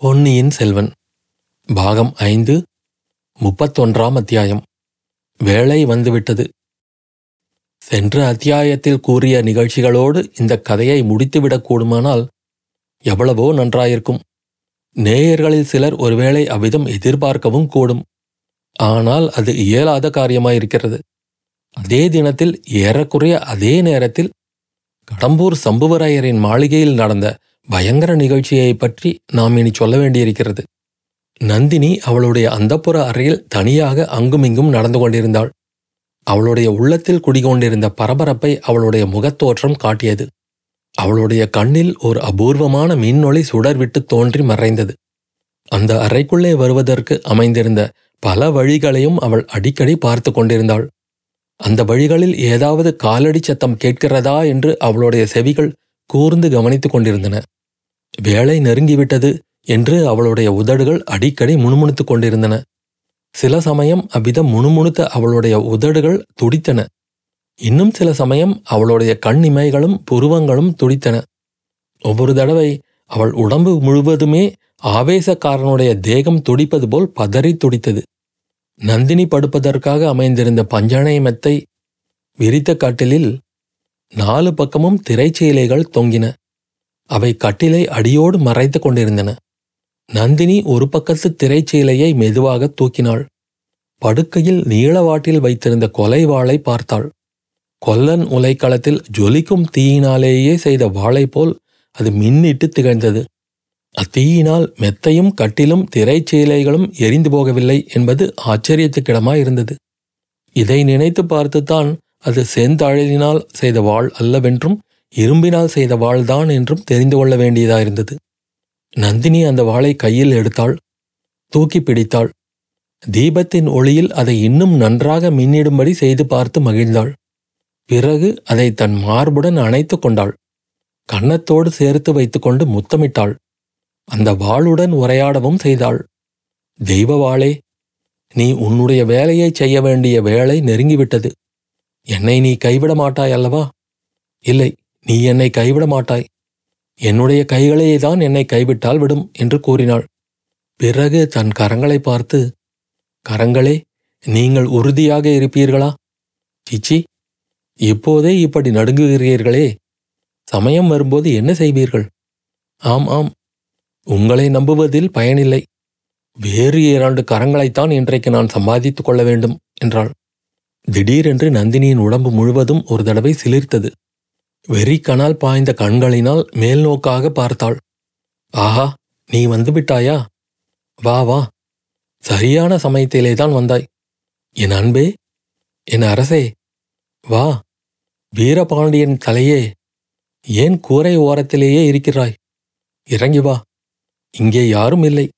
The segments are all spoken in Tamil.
பொன்னியின் செல்வன். பாகம் ஐந்து முப்பத்தொன்றாம் அத்தியாயம். வேலை வந்துவிட்டது. சென்ற அத்தியாயத்தில் கூறிய நிகழ்ச்சிகளோடு இந்த கதையை முடித்துவிடக் கூடுமானால் எவ்வளவோ நன்றாயிருக்கும். நேயர்களில் சிலர் ஒருவேளை அவ்விதம் எதிர்பார்க்கவும் கூடும். ஆனால் அது இயலாத காரியமாயிருக்கிறது. அதே தினத்தில் ஏறக்குறைய அதே நேரத்தில் கடம்பூர் சம்புவராயரின் மாளிகையில் நடந்த பயங்கர நிகழ்ச்சியை பற்றி நாம் இனி சொல்ல வேண்டியிருக்கிறது. நந்தினி அவளுடைய அந்தப்புற அறையில் தனியாக அங்குமிங்கும் நடந்து கொண்டிருந்தாள். அவளுடைய உள்ளத்தில் குடிகொண்டிருந்த பரபரப்பை அவளுடைய முகத்தோற்றம் காட்டியது. அவளுடைய கண்ணில் ஒரு அபூர்வமான மின்னொளி சுடர்விட்டு தோன்றி மறைந்தது. அந்த அறைக்குள்ளே வருவதற்கு அமைந்திருந்த பல வழிகளையும் அவள் அடிக்கடி பார்த்து கொண்டிருந்தாள். அந்த வழிகளில் ஏதாவது காலடி சத்தம் கேட்கிறதா என்று அவளுடைய செவிகள் கூர்ந்து கவனித்துக் கொண்டிருந்தன. வேலை நெருங்கிவிட்டது என்று அவளுடைய உதடுகள் அடிக்கடி முணுமுணுத்துக் கொண்டிருந்தன. சில சமயம் அவ்விதம் முணுமுணுத்த அவளுடைய உதடுகள் துடித்தன. இன்னும் சில சமயம் அவளுடைய கண் இமைகளும் புருவங்களும் துடித்தன. ஒவ்வொரு தடவை அவள் உடம்பு முழுவதுமே ஆவேசக்காரனுடைய தேகம் துடிப்பது போல் பதறி துடித்தது. நந்தினி படுப்பதற்காக அமைந்திருந்த பஞ்சனை மெத்தை விரித்த கட்டிலில் நாலு பக்கமும் திரைச்சீலைகள் தொங்கின. அவை கட்டிலை அடியோடு மறைத்து கொண்டிருந்தன. நந்தினி ஒரு பக்கத்து திரைச்சீலையை மெதுவாக தூக்கினாள். படுக்கையில் நீளவாட்டில் வைத்திருந்த கொலை வாளை பார்த்தாள். கொல்லன் உலைக்களத்தில் ஜொலிக்கும் தீயினாலேயே செய்த வாளை போல் அது மின்னிட்டு திகழ்ந்தது. அத்தீயினால் மெத்தையும் கட்டிலும் திரைச்சீலைகளும் எரிந்து போகவில்லை என்பது ஆச்சரியத்துக்கிடமாயிருந்தது இதை நினைத்து பார்த்துத்தான் அது செந்தழலினால் செய்த வாழ் அல்லவென்றும் இரும்பினால் செய்த வாள்தான் என்றும் தெரிந்து கொள்ள வேண்டியதாயிருந்தது நந்தினி அந்த வாளை கையில் எடுத்தாள் தூக்கி பிடித்தாள். தீபத்தின் ஒளியில் அதை இன்னும் நன்றாக மின்னிடும்படி செய்து பார்த்து மகிழ்ந்தாள். பிறகு அதை தன் மார்புடன் அணைத்து கொண்டாள். கன்னத்தோடு சேர்த்து வைத்துக்கொண்டு முத்தமிட்டாள். அந்த வாளுடன் உரையாடவும் செய்தாள். தெய்வ வாளே நீ உன்னுடைய வேலையை செய்ய வேண்டிய வேலை நெருங்கிவிட்டது. என்னை நீ கைவிட மாட்டாய் அல்லவா? இல்லை. நீ என்னை கைவிட மாட்டாய். என்னுடைய கைகளையே தான் என்னை கைவிட்டால் விடும் என்று கூறினாள். பிறகு தன் கரங்களை பார்த்து கரங்களே நீங்கள் உறுதியாக இருப்பீர்களா? சிச்சி இப்போதே இப்படி நடுங்குகிறீர்களே. சமயம் வரும்போது என்ன செய்வீர்கள்? ஆம் ஆம் உங்களை நம்புவதில் பயனில்லை. வேறு இரண்டு கரங்களைத்தான் இன்றைக்கு நான் சம்பாதித்துக் கொள்ள வேண்டும் என்றாள். திடீரென்று நந்தினியின் உடம்பு முழுவதும் ஒரு தடவை சிலிர்த்தது. வெறிக்கனால் பாய்ந்த கண்களினால் மேல் நோக்காக பார்த்தாள். ஆஹா நீ வந்து விட்டாயா? வா வா. சரியான சமயத்திலே தான் வந்தாய். என் அன்பே என் அரசே வா. வீரபாண்டியன் தலையே ஏன் கூரை ஓரத்திலேயே இருக்கிறாய்? இறங்கி வா. இங்கே யாரும் இல்லை.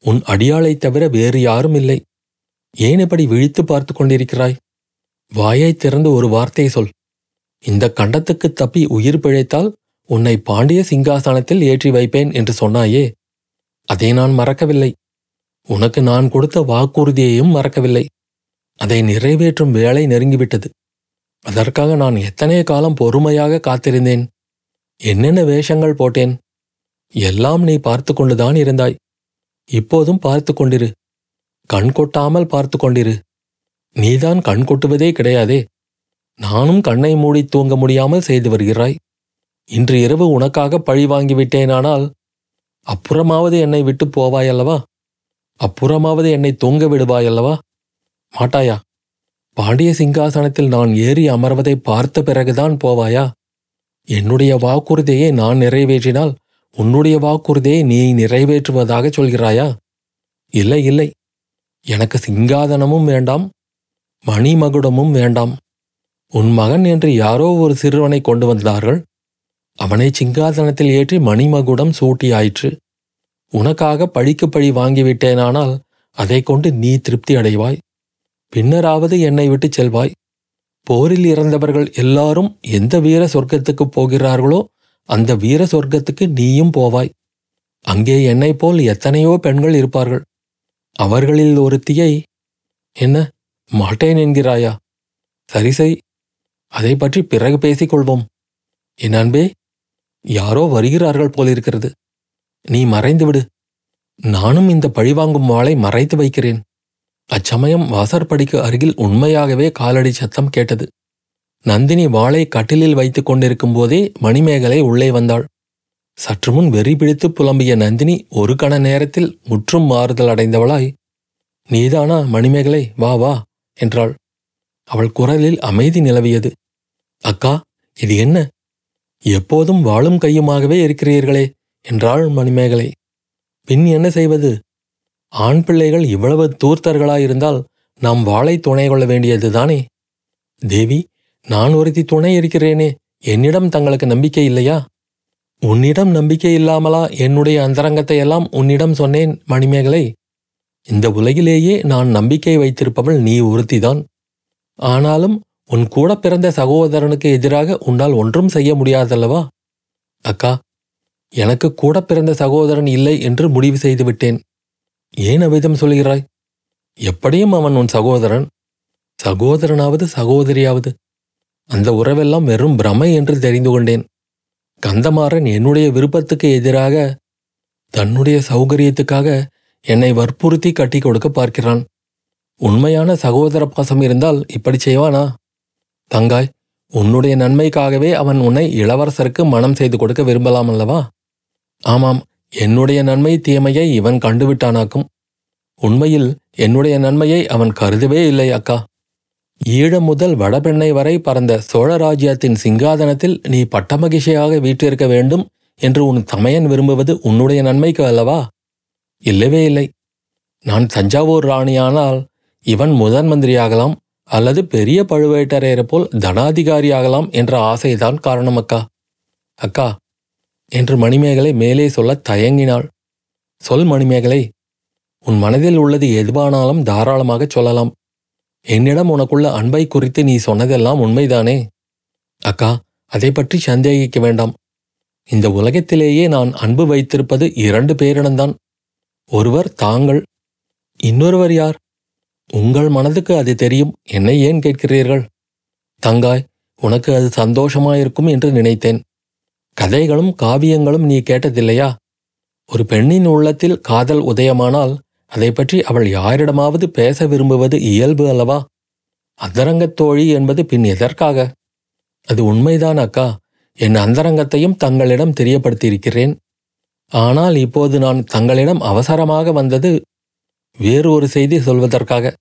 உன் அடியாளைத் தவிர வேறு யாரும் இல்லை. ஏன் இப்படி விழித்து பார்த்து கொண்டிருக்கிறாய்? வாயைத் திறந்து ஒரு வார்த்தை சொல். இந்த கண்டத்துக்கு தப்பி உயிர் பிழைத்தால் உன்னை பாண்டிய சிங்காசனத்தில் ஏற்றி வைப்பேன் என்று சொன்னாயே. அதை நான் மறக்கவில்லை. உனக்கு நான் கொடுத்த வாக்குறுதியையும் மறக்கவில்லை. அதை நிறைவேற்றும் வேலை நெருங்கிவிட்டது. அதற்காக நான் எத்தனை காலம் பொறுமையாக காத்திருந்தேன். என்னென்ன வேஷங்கள் போட்டேன். எல்லாம் நீ பார்த்து கொண்டுதான் இருந்தாய். இப்போதும் பார்த்து கொண்டிரு. கண் கொட்டாமல் பார்த்து கொண்டிரு. நீதான் கண் கொட்டுவதே கிடையாதே. நானும் கண்ணை மூடி தூங்க முடியாமல் செய்து வருகிறாய். இன்று இரவு உனக்காக பழி வாங்கிவிட்டேனானால் அப்புறமாவது என்னை விட்டு போவாயல்லவா? அப்புறமாவது என்னை தூங்க விடுவாயல்லவா? மாட்டாயா? பாண்டிய சிங்காசனத்தில் நான் ஏறி அமர்வதை பார்த்த பிறகுதான் போவாயா? என்னுடைய வாக்குறுதியை நான் நிறைவேற்றினால் உன்னுடைய வாக்குறுதியை நீ நிறைவேற்றுவதாக சொல்கிறாயா? இல்லை இல்லை. எனக்கு சிங்காதனமும் வேண்டாம் மணிமகுடமும் வேண்டாம். உன் மகன் என்று யாரோ ஒரு சிறுவனை கொண்டு வந்தார்கள். அவனை சிங்காதனத்தில் ஏற்றி மணிமகுடம் சூட்டியாயிற்று. உனக்காக பழிக்கு பழி வாங்கிவிட்டேனானால் அதை கொண்டு நீ திருப்தி அடைவாய். பின்னராவது என்னை விட்டு செல்வாய். போரில் இறந்தவர்கள் எல்லாரும் எந்த வீர சொர்க்கத்துக்கு போகிறார்களோ அந்த வீர சொர்க்கத்துக்கு நீயும் போவாய். அங்கே என்னைப் போல் எத்தனையோ பெண்கள் இருப்பார்கள். அவர்களில் ஒருத்தியை என்ன மாட்டேன் என்கிறாயா? சரிசை அதை பற்றி பிறகு பேசிக் கொள்வோம் என் அன்பே யாரோ வருகிறார்கள் போலிருக்கிறது. நீ மறைந்துவிடு. நானும் இந்த பழிவாங்கும் வாளை மறைத்து வைக்கிறேன். அச்சமயம் வாசற்படிக்கு அருகில் உண்மையாகவே காலடி சத்தம் கேட்டது. நந்தினி வாளை கட்டிலில் வைத்துக் கொண்டிருக்கும் போதே மணிமேகலை உள்ளே வந்தாள். சற்று முன் வெறி பிடித்து புலம்பிய நந்தினி ஒரு கண நேரத்தில் முற்றும் மாறுதல் அடைந்தவளாய். நீதானா மணிமேகலை? வா வா என்றாள். அவள் குரலில் அமைதி நிலவியது. அக்கா இது என்ன? எப்போதும் வாழும் கையுமாகவே இருக்கிறீர்களே என்றாள் மணிமேகலை. பின் என்ன செய்வது? ஆண் பிள்ளைகள் இவ்வளவு தூர்த்தர்களாயிருந்தால் நாம் வாளை துணை கொள்ள வேண்டியதுதானே தேவி நான் ஒருத்தி துணை இருக்கிறேனே என்னிடம் தங்களுக்கு நம்பிக்கை இல்லையா? உன்னிடம் நம்பிக்கை இல்லாமலா என்னுடைய அந்தரங்கத்தை எல்லாம் உன்னிடம் சொன்னேன் மணிமேகலை. இந்த உலகிலேயே நான் நம்பிக்கை வைத்திருப்பவள் நீ ஒருத்திதான். ஆனாலும் உன் கூட பிறந்த சகோதரனுக்கு எதிராக உன்னால் ஒன்றும் செய்ய முடியாதல்லவா? அக்கா எனக்கு கூட பிறந்த சகோதரன் இல்லை என்று முடிவு செய்துவிட்டேன். ஏன் அவ்விதம் சொல்கிறாய்? எப்படியும் அவன் உன் சகோதரன். சகோதரனாவது சகோதரியாவது. அந்த உறவெல்லாம் வெறும் பிரமை என்று தெரிந்து கொண்டேன். கந்தமாறன் என்னுடைய விருப்பத்துக்கு எதிராக தன்னுடைய சௌகரியத்துக்காக என்னை வற்புறுத்தி கட்டி கொடுக்க பார்க்கிறான். உண்மையான சகோதர பாசம் இருந்தால் இப்படி செய்வானா? தங்காய் உன்னுடைய நன்மைக்காகவே அவன் உன்னை இளவரசருக்கு மனம் செய்து கொடுக்க விரும்பலாம் அல்லவா? ஆமாம் என்னுடைய நன்மை தீமையை இவன் கண்டுவிட்டானாக்கும். உண்மையில் என்னுடைய நன்மையை அவன் கருதவே இல்லை அக்கா. ஈழம் முதல் வடபெண்ணை வரை பறந்த சோழ ராஜ்யத்தின் சிங்காதனத்தில் நீ பட்டமகிழ்ச்சியாக வீற்றிருக்க வேண்டும் என்று உன் தமையன் விரும்புவது உன்னுடைய நன்மைக்கு அல்லவா? இல்லவே இல்லை. நான் தஞ்சாவூர் ராணியானால் இவன் முதன் மந்திரியாகலாம் அல்லது பெரிய பழுவேட்டரையரை போல் தனாதிகாரியாகலாம் என்ற ஆசைதான் காரணம் அக்கா. அக்கா என்று மணிமேகலை மேலே சொல்ல தயங்கினாள். சொல் மணிமேகலை உன் மனதில் உள்ளது எதுவானாலும் தாராளமாகச் சொல்லலாம். என்னிடம் உனக்குள்ள அன்பை குறித்து நீ சொன்னதெல்லாம் உண்மைதானே? அக்கா அதை பற்றி சந்தேகிக்க வேண்டாம். இந்த உலகத்திலேயே நான் அன்பு வைத்திருப்பது இரண்டு பேரிடம்தான் ஒருவர் தாங்கள் இன்னொருவர் யார்? உங்கள் மனதுக்கு அது தெரியும். என்னை ஏன் கேட்கிறீர்கள்? தங்காய் உனக்கு அது சந்தோஷமாயிருக்கும் என்று நினைத்தேன். கதைகளும் காவியங்களும் நீ கேட்டதில்லையா? ஒரு பெண்ணின் உள்ளத்தில் காதல் உதயமானால் அதை பற்றி அவள் யாரிடமாவது பேச விரும்புவது இயல்பு அல்லவா? அந்தரங்கத் தோழி என்பது பின் எதற்காக? அது உண்மைதான் அக்கா. என் அந்தரங்கத்தையும் தங்களிடம் தெரியப்படுத்தியிருக்கிறேன். ஆனால் இப்போது நான் தங்களிடம் அவசரமாக வந்தது வேறு ஒரு செய்தி சொல்வதற்காக.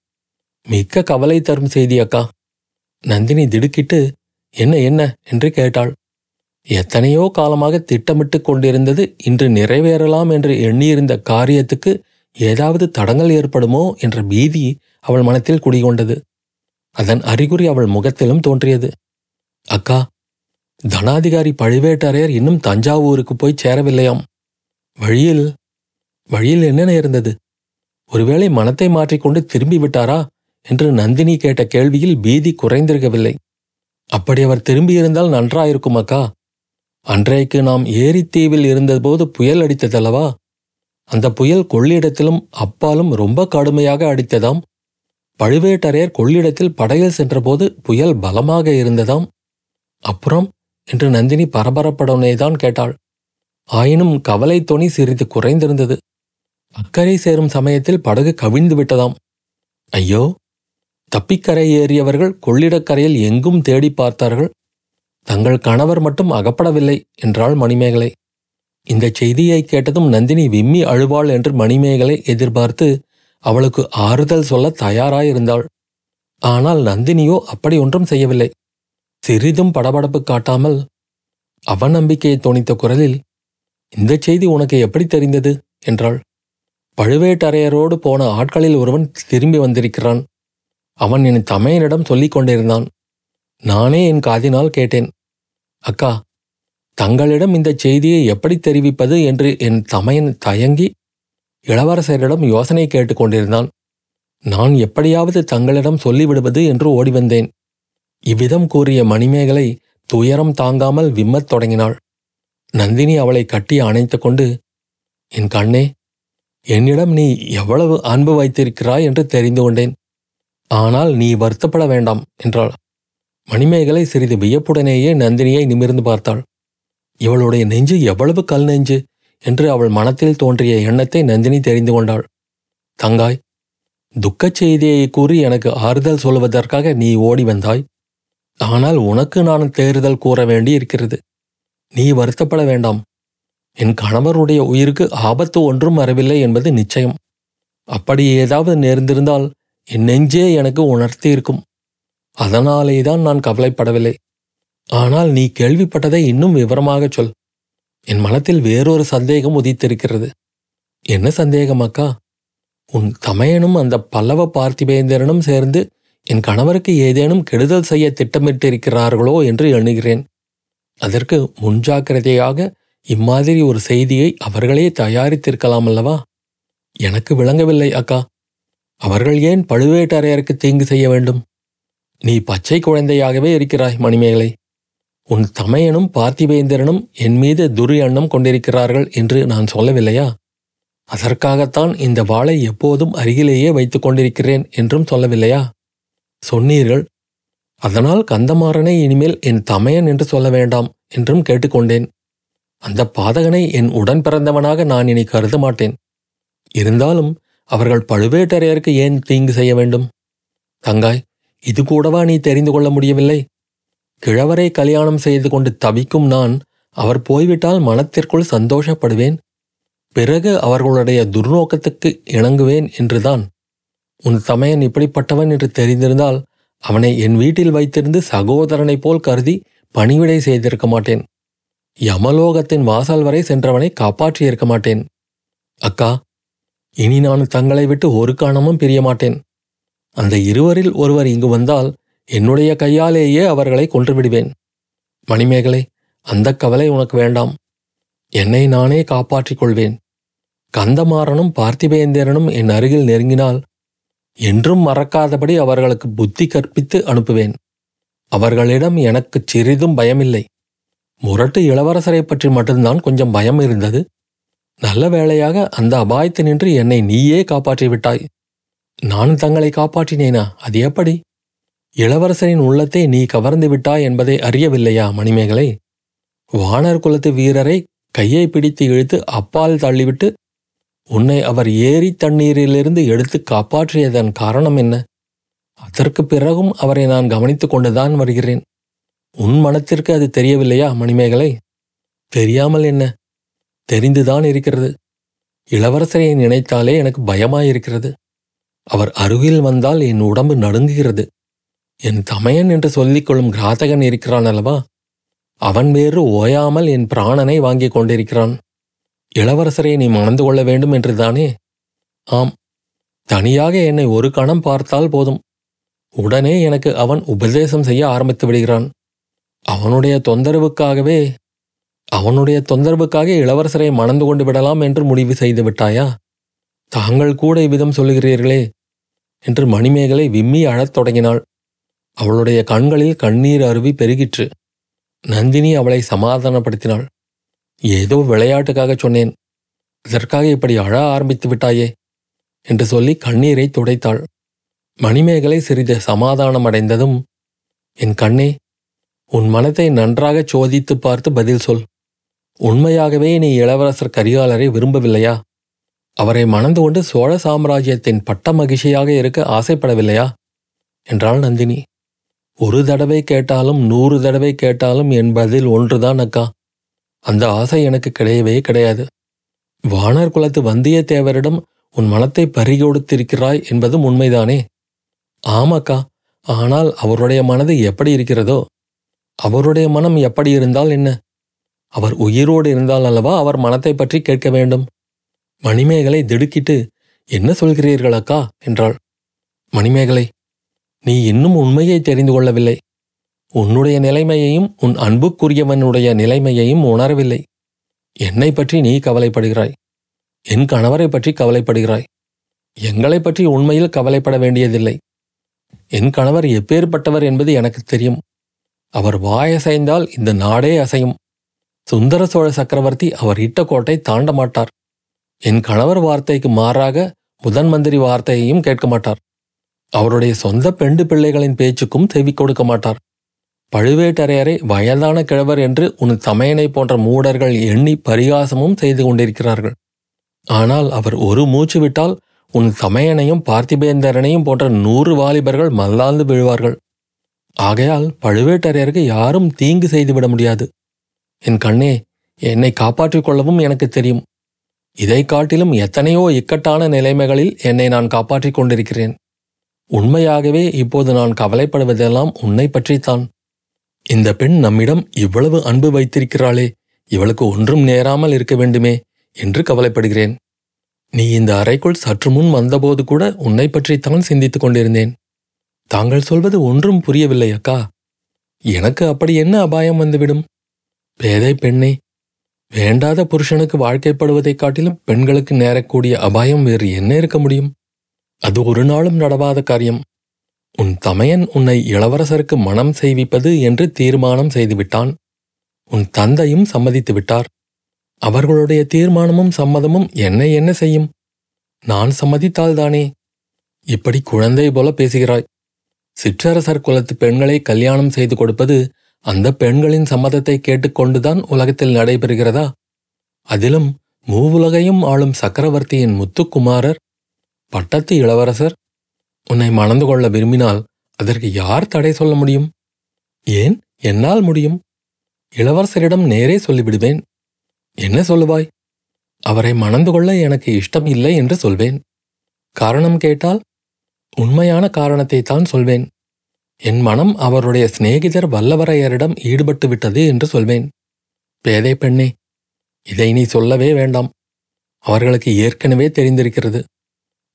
மிக்க கவலை தரும் செய்தி அக்கா. நந்தினி திடுக்கிட்டு என்ன என்ன? என்று கேட்டாள். எத்தனையோ காலமாக திட்டமிட்டுக் கொண்டிருந்தது இன்று நிறைவேறலாம் என்று எண்ணியிருந்த காரியத்துக்கு ஏதாவது தடங்கள் ஏற்படுமோ என்ற பீதி அவள் மனத்தில் குடிகொண்டது. அதன் அறிகுறி அவள் முகத்திலும் தோன்றியது. அக்கா தனாதிகாரி பழுவேட்டரையர் இன்னும் தஞ்சாவூருக்கு போய் சேரவில்லையாம். வழியில் வழியில் என்ன நேர்ந்தது ஒருவேளை மனத்தை மாற்றிக்கொண்டு திரும்பி விட்டாரா என்று நந்தினி கேட்ட கேள்வியில் பீதி குறைந்திருக்கவில்லை. அப்படி அவர் திரும்பியிருந்தால் நன்றாயிருக்கும் அக்கா. அன்றைக்கு நாம் ஏரித்தீவில் இருந்தபோது புயல் அடித்ததல்லவா? அந்த புயல் கொள்ளிடத்திலும் அப்பாலும் ரொம்ப கடுமையாக அடித்ததாம். பழுவேட்டரையர் கொள்ளிடத்தில் படையில் சென்றபோது புயல் பலமாக இருந்ததாம். அப்புறம் என்று நந்தினி பரபரப்படனேதான் கேட்டாள். ஆயினும் கவலை தொனி சிறிது குறைந்திருந்தது. அக்கறை சேரும் சமயத்தில் படகு கவிழ்ந்து விட்டதாம். ஐயோ தப்பிக்கரை ஏறியவர்கள் கொள்ளிடக்கரையில் எங்கும் தேடி பார்த்தார்கள். தங்கள் கணவர் மட்டும் அகப்படவில்லை என்றாள் மணிமேகலை. இந்த செய்தியை கேட்டதும் நந்தினி விம்மி அழுவாள் என்று மணிமேகலை எதிர்பார்த்து அவளுக்கு ஆறுதல் சொல்ல தயாராயிருந்தாள். ஆனால் நந்தினியோ அப்படி ஒன்றும் செய்யவில்லை. சிறிதும் படபடப்பு காட்டாமல் அவநம்பிக்கையை தோணித்த குரலில் இந்த செய்தி உனக்கு எப்படி தெரிந்தது? என்றாள். பழுவேட்டரையரோடு போன ஆட்களில் ஒருவன் திரும்பி வந்திருக்கிறான். அவன் என் தமையனிடம் சொல்லிக் கொண்டிருந்தான் நானே என் காதினால் கேட்டேன். அக்கா தங்களிடம் இந்த செய்தியை எப்படி தெரிவிப்பது என்று என் தமையன் தயங்கி இளவரசரிடம் யோசனை கேட்டுக்கொண்டிருந்தான் நான் எப்படியாவது தங்களிடம் சொல்லிவிடுவது என்று ஓடி வந்தேன். இவ்விதம் கூறிய மணிமேகலை துயரம் தாங்காமல் விம்மத் தொடங்கினாள். நந்தினி அவளை கட்டி அணைத்து கொண்டு என் கண்ணே என்னிடம் நீ எவ்வளவு அன்பு வைத்திருக்கிறாய் என்று தெரிந்து கொண்டேன். ஆனால் நீ வருத்தப்பட வேண்டாம் என்றாள். மணிமேகலை சிறிது வியப்புடனேயே நந்தினியை நிமிர்ந்து பார்த்தாள். இவளுடைய நெஞ்சு எவ்வளவு கல் நெஞ்சு என்று அவள் மனத்தில் தோன்றிய எண்ணத்தை நந்தினி தெரிந்து கொண்டாள். தங்காய் துக்கச் செய்தியை கூறி எனக்கு ஆறுதல் சொல்வதற்காக நீ ஓடி வந்தாய். ஆனால் உனக்கு நான் தேறுதல் கூற வேண்டி இருக்கிறது நீ வருத்தப்பட வேண்டாம் என் கணவருடைய உயிருக்கு ஆபத்து ஒன்றும் வரவில்லை என்பது நிச்சயம். அப்படி ஏதாவது நேர்ந்திருந்தால் என் நெஞ்சே எனக்கு உணர்த்தி இருக்கும் அதனாலேதான் நான் கவலைப்படவில்லை. ஆனால் நீ கேள்விப்பட்டதை இன்னும் விவரமாகச் சொல். என் மனத்தில் வேறொரு சந்தேகம் உதித்திருக்கிறது. என்ன சந்தேகம் அக்கா? உன் தமையனும் அந்த பல்லவ பார்த்திபேந்திரனும் சேர்ந்து என் கணவருக்கு ஏதேனும் கெடுதல் செய்ய திட்டமிட்டிருக்கிறார்களோ என்று எண்ணுகிறேன். அதற்கு முன்ஜாக்கிரதையாக இம்மாதிரி ஒரு செய்தியை அவர்களே தயாரித்திருக்கலாம் அல்லவா? எனக்கு விளங்கவில்லை அக்கா. அவர்கள் ஏன் பழுவேட்டரையருக்கு தீங்கு செய்ய வேண்டும்? நீ பச்சை குழந்தையாகவே இருக்கிறாய் மணிமேகலை. உன் தமையனும் பார்த்திபேந்திரனும் என் மீது துரு எண்ணம் கொண்டிருக்கிறார்கள் என்று நான் சொல்லவில்லையா? அதற்காகத்தான் இந்த வாளை எப்போதும் அருகிலேயே வைத்துக் கொண்டிருக்கிறேன் என்றும் சொல்லவில்லையா? சொன்னீர்கள். அதனால் கந்தமாறனை இனிமேல் என் தமையன் என்று சொல்ல வேண்டாம் என்றும் கேட்டுக்கொண்டேன். அந்த பாதகனை என் உடன் பிறந்தவனாக நான் இனி கருத மாட்டேன். இருந்தாலும் அவர்கள் பழுவேட்டரையருக்கு ஏன் தீங்கு செய்ய வேண்டும்? தங்காய் இது கூடவா நீ தெரிந்து கொள்ள முடியவில்லை? கிழவரை கல்யாணம் செய்து கொண்டு தவிக்கும் நான் அவர் போய்விட்டால் மனத்திற்குள் சந்தோஷப்படுவேன். பிறகு அவர்களுடைய துர்நோக்கத்துக்கு இணங்குவேன் என்றுதான். உன் சமயன் இப்படிப்பட்டவன் என்று தெரிந்திருந்தால் அவனை என் வீட்டில் வைத்திருந்து சகோதரனைப் போல் கருதி பணிவிடை செய்திருக்க மாட்டேன். யமலோகத்தின் வாசல் வரை சென்றவனை காப்பாற்றியிருக்க மாட்டேன். அக்கா இனி நான் தங்களை விட்டு ஒரு காணமும் பிரிய மாட்டேன். அந்த இருவரில் ஒருவர் இங்கு வந்தால் என்னுடைய கையாலேயே அவர்களை கொன்றுவிடுவேன். மணிமேகலை அந்த கவலை உனக்கு வேண்டாம். என்னை நானே காப்பாற்றிக் கொள்வேன். கந்தமாறனும் பார்த்திபேந்திரனும் என் அருகில் நெருங்கினால் என்றும் மறக்காதபடி அவர்களுக்கு புத்தி கற்பித்து அனுப்புவேன். அவர்களிடம் எனக்கு சிறிதும் பயமில்லை. முரட்டு இளவரசரை பற்றி மட்டும்தான் கொஞ்சம் பயம் இருந்தது. நல்ல வேளையாக அந்த அபாயத்து நின்று என்னை நீயே காப்பாற்றி விட்டாய். நான் தங்களை காப்பாற்றினேனா? அது எப்படி? இளவரசரின் உள்ளத்தை நீ கவர்ந்து விட்டாய் என்பதை அறியவில்லையா மணிமேகலை? வானர் குலத்து வீரரை கையை பிடித்து இழுத்து அப்பால் தள்ளிவிட்டு உன்னை அவர் ஏரி தண்ணீரிலிருந்து எடுத்து காப்பாற்றியதன் காரணம் என்ன? அதற்கு பிறகும் அவரை நான் கவனித்துக் கொண்டுதான் வருகிறேன். உன் மனத்திற்கு அது தெரியவில்லையா மணிமேகலை? தெரியாமல் என்ன? தெரிந்துதான் இருக்கிறது. இளவரசரை நினைத்தாலே எனக்கு பயமாயிருக்கிறது. அவர் அருகில் வந்தால் என் உடம்பு நடுங்குகிறது. என் தமையன் என்று சொல்லிக் கொள்ளும் கிராதகன் இருக்கிறான் அல்லவா? அவன் வேறு ஓயாமல் என் பிராணனை வாங்கிக் கொண்டிருக்கிறான். இளவரசரை நீ மணந்து கொள்ள வேண்டும் என்றுதானே? ஆம். தனியாக என்னை ஒரு கணம் பார்த்தால் போதும். உடனே எனக்கு அவன் உபதேசம் செய்ய ஆரம்பித்து விடுகிறான். அவனுடைய தொந்தரவுக்காகவே அவனுடைய தொந்தரவுக்காக இளவரசரை மணந்து கொண்டு விடலாம் என்று முடிவு செய்து விட்டாயா? தாங்கள் கூட இவ்விதம் சொல்லுகிறீர்களே என்று மணிமேகலை விம்மி அழத் தொடங்கினாள். அவளுடைய கண்களில் கண்ணீர் அருவி பெருகிற்று. நந்தினி அவளை சமாதானப்படுத்தினாள். ஏதோ விளையாட்டுக்காக சொன்னேன். இதற்காக இப்படி அழ ஆரம்பித்து விட்டாயே என்று சொல்லி கண்ணீரை துடைத்தாள். மணிமேகலை சிறிது சமாதானம் அடைந்ததும் என் கண்ணே உன் மனத்தை நன்றாக சோதித்து பார்த்து பதில் சொல். உண்மையாகவே நீ இளவரசர் கரிகாலரை விரும்பவில்லையா? அவரை மணந்து கொண்டு சோழ சாம்ராஜ்யத்தின் பட்ட மகிழ்ச்சியாக இருக்க ஆசைப்படவில்லையா? என்றாள் நந்தினி. ஒரு தடவை கேட்டாலும் நூறு தடவை கேட்டாலும் என் பதில் ஒன்றுதான் அக்கா. அந்த ஆசை எனக்கு கிடையவே கிடையாது. வானர் குலத்து வந்தியத்தேவரிடம் உன் மனத்தை பறிகொடுத்திருக்கிறாய் என்பதும் உண்மைதானே? ஆமாக்கா ஆனால் அவருடைய மனது எப்படி இருக்கிறதோ அவருடைய மனம் எப்படி இருந்தால் என்ன? அவர் உயிரோடு இருந்தால் அல்லவா அவர் மனத்தை பற்றி கேட்க வேண்டும்? மணிமேகலை திடுக்கிட்டு என்ன சொல்கிறீர்கள் அக்கா? என்றாள். மணிமேகலை நீ இன்னும் உண்மையை தெரிந்து கொள்ளவில்லை. உன்னுடைய நிலைமையையும் உன் அன்புக்குரியவனுடைய நிலைமையையும் உணரவில்லை. என்னை பற்றி நீ கவலைப்படுகிறாய். என் கணவரை பற்றி கவலைப்படுகிறாய். எங்களை பற்றி உண்மையில் கவலைப்பட வேண்டியதில்லை. என் கணவர் எப்பேற்பட்டவர் என்பது எனக்கு தெரியும். அவர் வாயசைந்தால் இந்த நாடே அசையும். சுந்தர சோழ சக்கரவர்த்தி அவர் இட்ட கோட்டை தாண்ட மாட்டார். என் கணவர் வார்த்தைக்கு மாறாக முதன் மந்திரி வார்த்தையையும் கேட்க மாட்டார். அவருடைய சொந்த பெண்டு பிள்ளைகளின் பேச்சுக்கும் செவி கொடுக்க மாட்டார். பழுவேட்டரையரை வயதான கிழவர் என்று உன் சமையனை போன்ற மூடர்கள் எண்ணி பரிகாசமும் செய்து கொண்டிருக்கிறார்கள். ஆனால் அவர் ஒரு மூச்சு விட்டால் உன் சமையனையும் பார்த்திபேந்தரனையும் போன்ற நூறு வாலிபர்கள் மல்லாந்து விழுவார்கள். ஆகையால் பழுவேட்டரையருக்கு யாரும் தீங்கு செய்துவிட முடியாது. என் கண்ணே என்னை காப்பாற்றிக் கொள்ளவும் எனக்கு தெரியும். இதை காட்டிலும் எத்தனையோ இக்கட்டான நிலைமைகளில் என்னை நான் காப்பாற்றிக் கொண்டிருக்கிறேன். உண்மையாகவே இப்போது நான் கவலைப்படுவதெல்லாம் உன்னை பற்றித்தான். இந்த பெண் நம்மிடம் இவ்வளவு அன்பு வைத்திருக்கிறாளே இவளுக்கு ஒன்றும் நேராமல் இருக்க வேண்டுமே என்று கவலைப்படுகிறேன். நீ இந்த அறைக்குள் சற்று முன் வந்தபோது கூட உன்னை பற்றித்தான் சிந்தித்துக் கொண்டிருந்தேன். தாங்கள் சொல்வது ஒன்றும் புரியவில்லை அக்கா. எனக்கு அப்படி என்ன அபாயம் வந்துவிடும்? பேதை பெண்ணே வேண்டாத புருஷனுக்கு வாழ்க்கைப்படுவதைக் காட்டிலும் பெண்களுக்கு நேரக்கூடிய அபாயம் வேறு என்ன இருக்க முடியும்? அது ஒரு நாளும் நடவாத காரியம். உன் தமையன் உன்னை இளவரசருக்கு மனம் செய்விப்பது என்று தீர்மானம் செய்துவிட்டான். உன் தந்தையும் சம்மதித்து விட்டார். அவர்களுடைய தீர்மானமும் சம்மதமும் என்னை என்ன செய்யும்? நான் சம்மதித்தால்தானே? இப்படி குழந்தை போல பேசுகிறாய். சிற்றரசர் குலத்து பெண்களை கல்யாணம் செய்து கொடுப்பது அந்த பெண்களின் சம்மதத்தை கேட்டுக்கொண்டுதான் உலகத்தில் நடைபெறுகிறதா? அதிலும் மூவுலகையும் ஆளும் சக்கரவர்த்தியின் முத்துக்குமாரர் பட்டத்து இளவரசர் உன்னை மணந்து கொள்ள விரும்பினால் அதற்கு யார் தடை சொல்ல முடியும்? ஏன் என்னால் முடியும்? இளவரசரிடம் நேரே சொல்லிவிடுவேன். என்ன சொல்லுவாய்? அவரை மணந்து கொள்ள எனக்கு இஷ்டம் இல்லை என்று சொல்வேன். காரணம் கேட்டால் உண்மையான காரணத்தை தான் சொல்வேன். என் மனம் அவருடைய சிநேகிதர் வல்லவரையரிடம் ஈடுபட்டு விட்டது என்று சொல்வேன். பேதை பெண்ணே இதை நீ சொல்லவே வேண்டாம். அவர்களுக்கு ஏற்கனவே தெரிந்திருக்கிறது.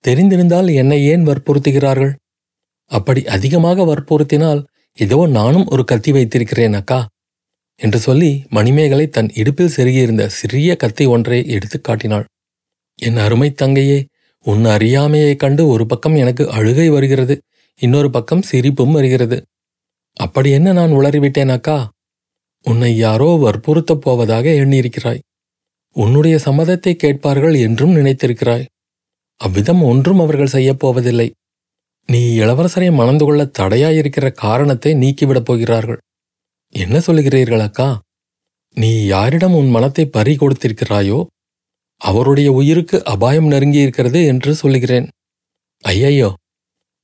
தெரிந்திருந்தால் என்னை ஏன் வற்புறுத்துகிறார்கள்? அப்படி அதிகமாக வற்புறுத்தினால் இதோ நானும் ஒரு கத்தி வைத்திருக்கிறேன் அக்கா என்று சொல்லி மணிமேகலை தன் இடுப்பில் செருகியிருந்த சிறிய கத்தி ஒன்றை எடுத்துக் காட்டினாள். என் அருமை தங்கையே உன் அறியாமையைக் கண்டு ஒரு பக்கம் எனக்கு அழுகை வருகிறது இன்னொரு பக்கம் சிரிப்பும் வருகிறது. அப்படி என்ன நான் உளறிவிட்டேனாக்கா உன்னை யாரோ வற்புறுத்தப் போவதாக எண்ணியிருக்கிறாய். உன்னுடைய சம்மதத்தை கேட்பார்கள் என்றும் நினைத்திருக்கிறாய். அவ்விதம் ஒன்றும் அவர்கள் செய்யப் போவதில்லை. நீ இளவரசரை மணந்து கொள்ள தடையாயிருக்கிற காரணத்தை நீக்கிவிடப் போகிறார்கள். என்ன சொல்லுகிறீர்கள் அக்கா? நீ யாரிடம் உன் மனத்தை பறி கொடுத்திருக்கிறாயோ அவருடைய உயிருக்கு அபாயம் நெருங்கி இருக்கிறது என்று சொல்லுகிறேன். ஐயையோ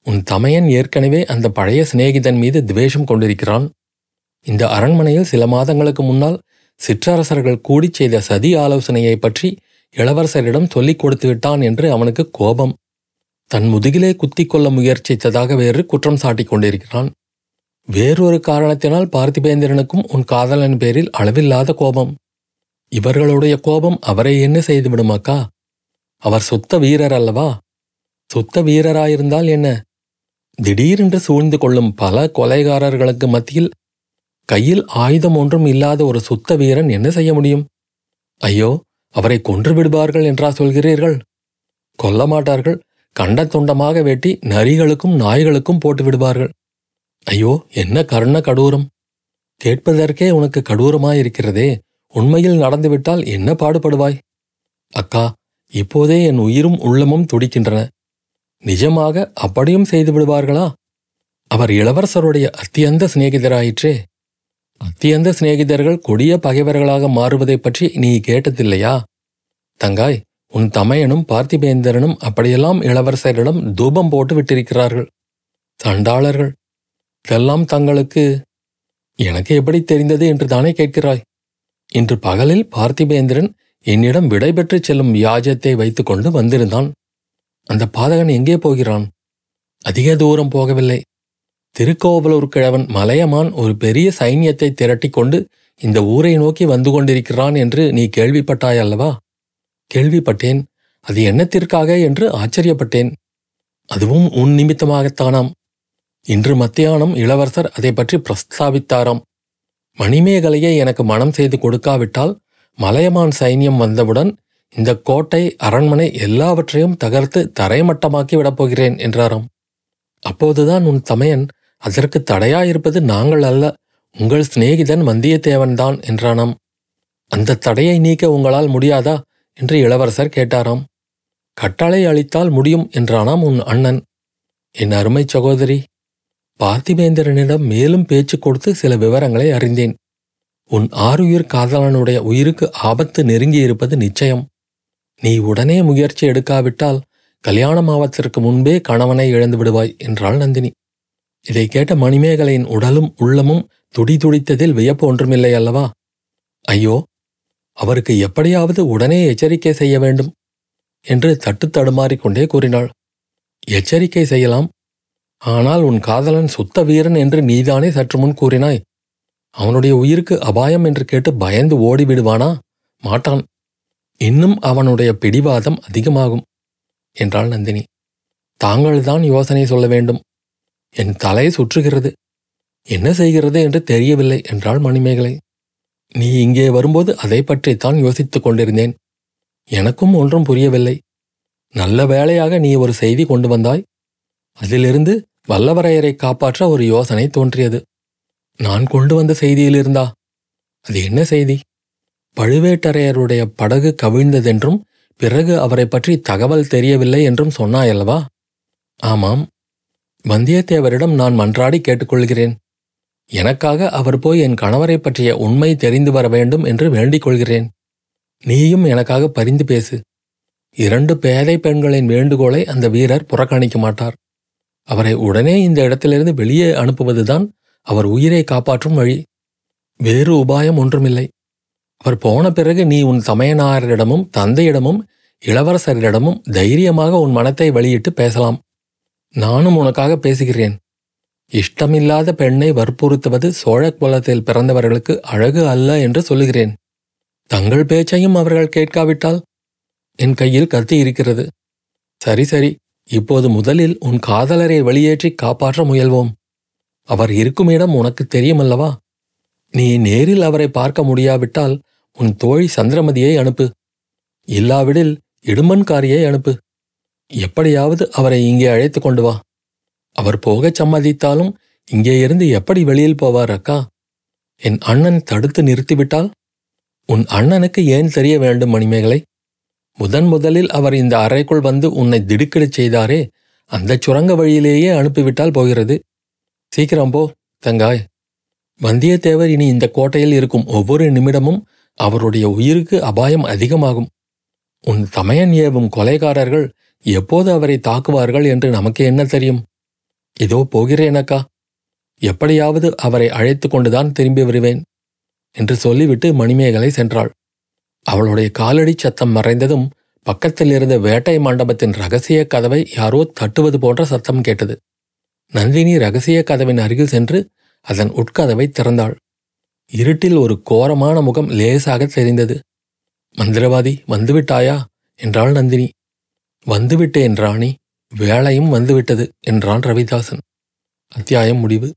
உன் தமையன் ஏற்கனவே அந்த பழைய சிநேகிதன் மீது துவேஷம் கொண்டிருக்கிறான். இந்த அரண்மனையில் சில மாதங்களுக்கு முன்னால் சிற்றரசர்கள் கூடிச் செய்த சதி ஆலோசனையை பற்றி இளவரசரிடம் சொல்லிக் கொடுத்து விட்டான் என்று அவனுக்கு கோபம். தன் முதுகிலே குத்திக் கொள்ள முயற்சித்ததாக வேறு குற்றம் சாட்டிக் கொண்டிருக்கிறான். வேறொரு காரணத்தினால் பார்த்திபேந்திரனுக்கும் உன் காதலன் பேரில் அளவில்லாத கோபம். இவர்களுடைய கோபம் அவரை என்ன செய்துவிடுமாக்கா? அவர் சுத்த வீரர் அல்லவா சுத்த வீரராயிருந்தால் என்ன? திடீரென்று சூழ்ந்து கொள்ளும் பல கொலைகாரர்களுக்கு மத்தியில் கையில் ஆயுதம் ஒன்றும் இல்லாத ஒரு சுத்த வீரன் என்ன செய்ய முடியும்? ஐயோ அவரை கொன்று விடுவார்கள் என்றா சொல்கிறீர்கள்? கொல்ல மாட்டார்கள். கண்ட துண்டமாக வெட்டி நரிகளுக்கும் நாய்களுக்கும் போட்டு விடுவார்கள். ஐயோ என்ன கருண கடூரம். கேட்பதற்கே உனக்கு கடூரமாயிருக்கிறதே. உண்மையில் நடந்துவிட்டால் என்ன பாடுபடுவாய்? அக்கா இப்போதே என் உயிரும் உள்ளமும் துடிக்கின்றன. நிஜமாக அப்படியும் செய்து விடுவார்களா? அவர் இளவரசருடைய அத்தியந்த சிநேகிதராயிற்றே. அத்தியந்த சிநேகிதர்கள் கொடிய பகைவர்களாக மாறுவதைப் பற்றி நீ கேட்டதில்லையா? தங்காய் உன் தமையனும் பார்த்திபேந்திரனும் அப்படியெல்லாம் இளவரசரிடம் தூபம் போட்டு விட்டிருக்கிறார்கள். சண்டாளர்கள் இதெல்லாம் தங்களுக்கு எனக்கு எப்படி தெரிந்தது என்று தானே கேட்கிறாய்? இன்று பகலில் பார்த்திபேந்திரன் என்னிடம் விடைபெற்றுச் செல்லும் வியாஜத்தை வைத்துக்கொண்டு வந்திருந்தான். அந்த பாதகன் எங்கே போகிறான்? அதிக தூரம் போகவில்லை. திருக்கோவலூர் கிழவன் மலையமான் ஒரு பெரிய சைன்யத்தை திரட்டிக் கொண்டு இந்த ஊரை நோக்கி வந்து கொண்டிருக்கிறான் என்று நீ கேள்விப்பட்டாய் அல்லவா? கேள்விப்பட்டேன். அது என்னத்திற்காக என்று ஆச்சரியப்பட்டேன். அதுவும் உன் நிமித்தமாகத்தானாம். இன்று மத்தியானம் இளவரசர் அதை பற்றி பிரஸ்தாபித்தாராம். மணிமேகலையை எனக்கு மனம் செய்து கொடுக்காவிட்டால் மலையமான் சைன்யம் வந்தவுடன் இந்த கோட்டை அரண்மனை எல்லாவற்றையும் தகர்த்து தரைமட்டமாக்கி விடப்போகிறேன் என்றாராம். அப்போதுதான் உன் தமையன் அதற்கு தடையாயிருப்பது நாங்கள் அல்ல உங்கள் சிநேகிதன் வந்தியத்தேவன்தான் என்றானாம். அந்த தடையை நீக்க உங்களால் முடியாதா என்று இளவரசர் கேட்டாராம். கட்டளை அளித்தால் முடியும் என்றானாம் உன் அண்ணன். என் அருமை சகோதரி பார்த்திபேந்திரனிடம் மேலும் பேச்சு கொடுத்து சில விவரங்களை அறிந்தேன். உன் ஆறுயிர் காதலனுடைய உயிருக்கு ஆபத்து நெருங்கியிருப்பது நிச்சயம். நீ உடனே முயற்சி எடுக்காவிட்டால் கல்யாணமாவதற்கு முன்பே கணவனை இழந்து விடுவாய் என்றாள் நந்தினி. இதை கேட்ட மணிமேகலையின் உடலும் உள்ளமும் துடி துடித்ததில் வியப்பு ஒன்றுமில்லை அல்லவா? ஐயோ அவருக்கு எப்படியாவது உடனே எச்சரிக்கை செய்ய வேண்டும் என்று தட்டு தடுமாறிக்கொண்டே கூறினாள். எச்சரிக்கை செய்யலாம் ஆனால் உன் காதலன் சுத்த வீரன் என்று நீதானே சற்று முன் கூறினாய். அவனுடைய உயிருக்கு அபாயம் என்று கேட்டு பயந்து ஓடிவிடுவானா? மாட்டான். இன்னும் அவனுடைய பிடிவாதம் அதிகமாகும் என்றாள் நந்தினி. தாங்கள்தான் யோசனை சொல்ல வேண்டும். என் தலை சுற்றுகிறது. என்ன செய்கிறது என்று தெரியவில்லை என்றாள் மணிமேகலை. நீ இங்கே வரும்போது அதை பற்றித்தான் யோசித்துக் கொண்டிருந்தேன். எனக்கும் ஒன்றும் புரியவில்லை. நல்ல வேளையாக நீ ஒரு செய்தி கொண்டு வந்தாய். அதிலிருந்து வல்லவரையரை காப்பாற்ற ஒரு யோசனை தோன்றியது. நான் கொண்டு வந்த செய்தியிலிருந்தா அது என்ன செய்தி? பழுவேட்டரையருடைய படகு கவிழ்ந்ததென்றும் பிறகு அவரை பற்றி தகவல் தெரியவில்லை என்றும் சொன்னாயல்லவா? ஆமாம். வந்தியத்தேவரிடம் நான் மன்றாடி கேட்டுக்கொள்கிறேன். எனக்காக அவர் போய் என் கணவரை பற்றிய உண்மை தெரிந்து வர வேண்டும் என்று வேண்டிக் கொள்கிறேன். நீயும் எனக்காக பரிந்து பேசு. இரண்டு பேதை பெண்களின் வேண்டுகோளை அந்த வீரர் புறக்கணிக்க மாட்டார். அவரை உடனே இந்த இடத்திலிருந்து வெளியே அனுப்புவதுதான் அவர் உயிரை காப்பாற்றும் வழி. வேறு உபாயம் ஒன்றுமில்லை. அவர் போன பிறகு நீ உன் சமயனாரிடமும் தந்தையிடமும் இளவரசரிடமும் தைரியமாக உன் மனத்தை வெளியிட்டு பேசலாம். நானும் உனக்காக பேசுகிறேன். இஷ்டமில்லாத பெண்ணை வற்புறுத்துவது சோழ குலத்தில் பிறந்தவர்களுக்கு அழகு அல்ல என்று சொல்லுகிறேன். தங்கள் பேச்சையும் அவர்கள் கேட்காவிட்டால் என் கையில் கத்தி இருக்கிறது. சரி சரி. இப்போது முதலில் உன் காதலரை வெளியேற்றி காப்பாற்ற முயல்வோம். அவர் இருக்கும் இடம் உனக்கு தெரியுமல்லவா? நீ நேரில் அவரை பார்க்க முடியாவிட்டால் உன் தோழி சந்திரமதியை அனுப்பு. இல்லாவிடில் இடுமன்காரியை அனுப்பு. எப்படியாவது அவரை இங்கே அழைத்து கொண்டு வா. அவர் போகச் சம்மதித்தாலும் இங்கே இருந்து எப்படி வெளியில் போவார் அக்கா? என் அண்ணன் தடுத்து நிறுத்திவிட்டால்? உன் அண்ணனுக்கு ஏன் தெரிய வேண்டும் மணிமேகலை? முதன் முதலில் அவர் இந்த அறைக்குள் வந்து உன்னை திடுக்கிடச் செய்தாரே அந்த சுரங்க வழியிலேயே அனுப்பிவிட்டால் போகிறது. சீக்கிரம் போ தங்காய். வந்தியத்தேவர் இனி இந்த கோட்டையில் இருக்கும் ஒவ்வொரு நிமிடமும் அவருடைய உயிருக்கு அபாயம் அதிகமாகும். உன் தமையன் ஏவும் கொலைகாரர்கள் எப்போது அவரை தாக்குவார்கள் என்று நமக்கு என்ன தெரியும்? இதோ போகிறேனக்கா. எப்படியாவது அவரை அழைத்து கொண்டுதான் திரும்பி வருவேன் என்று சொல்லிவிட்டு மணிமேகலை சென்றாள். அவளுடைய காலடி சத்தம் மறைந்ததும் பக்கத்தில் இருந்த வேட்டை மண்டபத்தின் ரகசிய கதவை யாரோ தட்டுவது போன்ற சத்தம் கேட்டது. நந்தினி ரகசிய கதவின் அருகில் சென்று அதன் உட்கதவை திறந்தாள். இருட்டில் ஒரு கோரமான முகம் லேசாக தெரிந்தது. மந்திரவாதி வந்துவிட்டாயா? என்றாள் நந்தினி. வந்துவிட்டேன் ராணி. வேலையும் வந்துவிட்டது என்றான் ரவிதாசன். அத்தியாயம் முடிவு.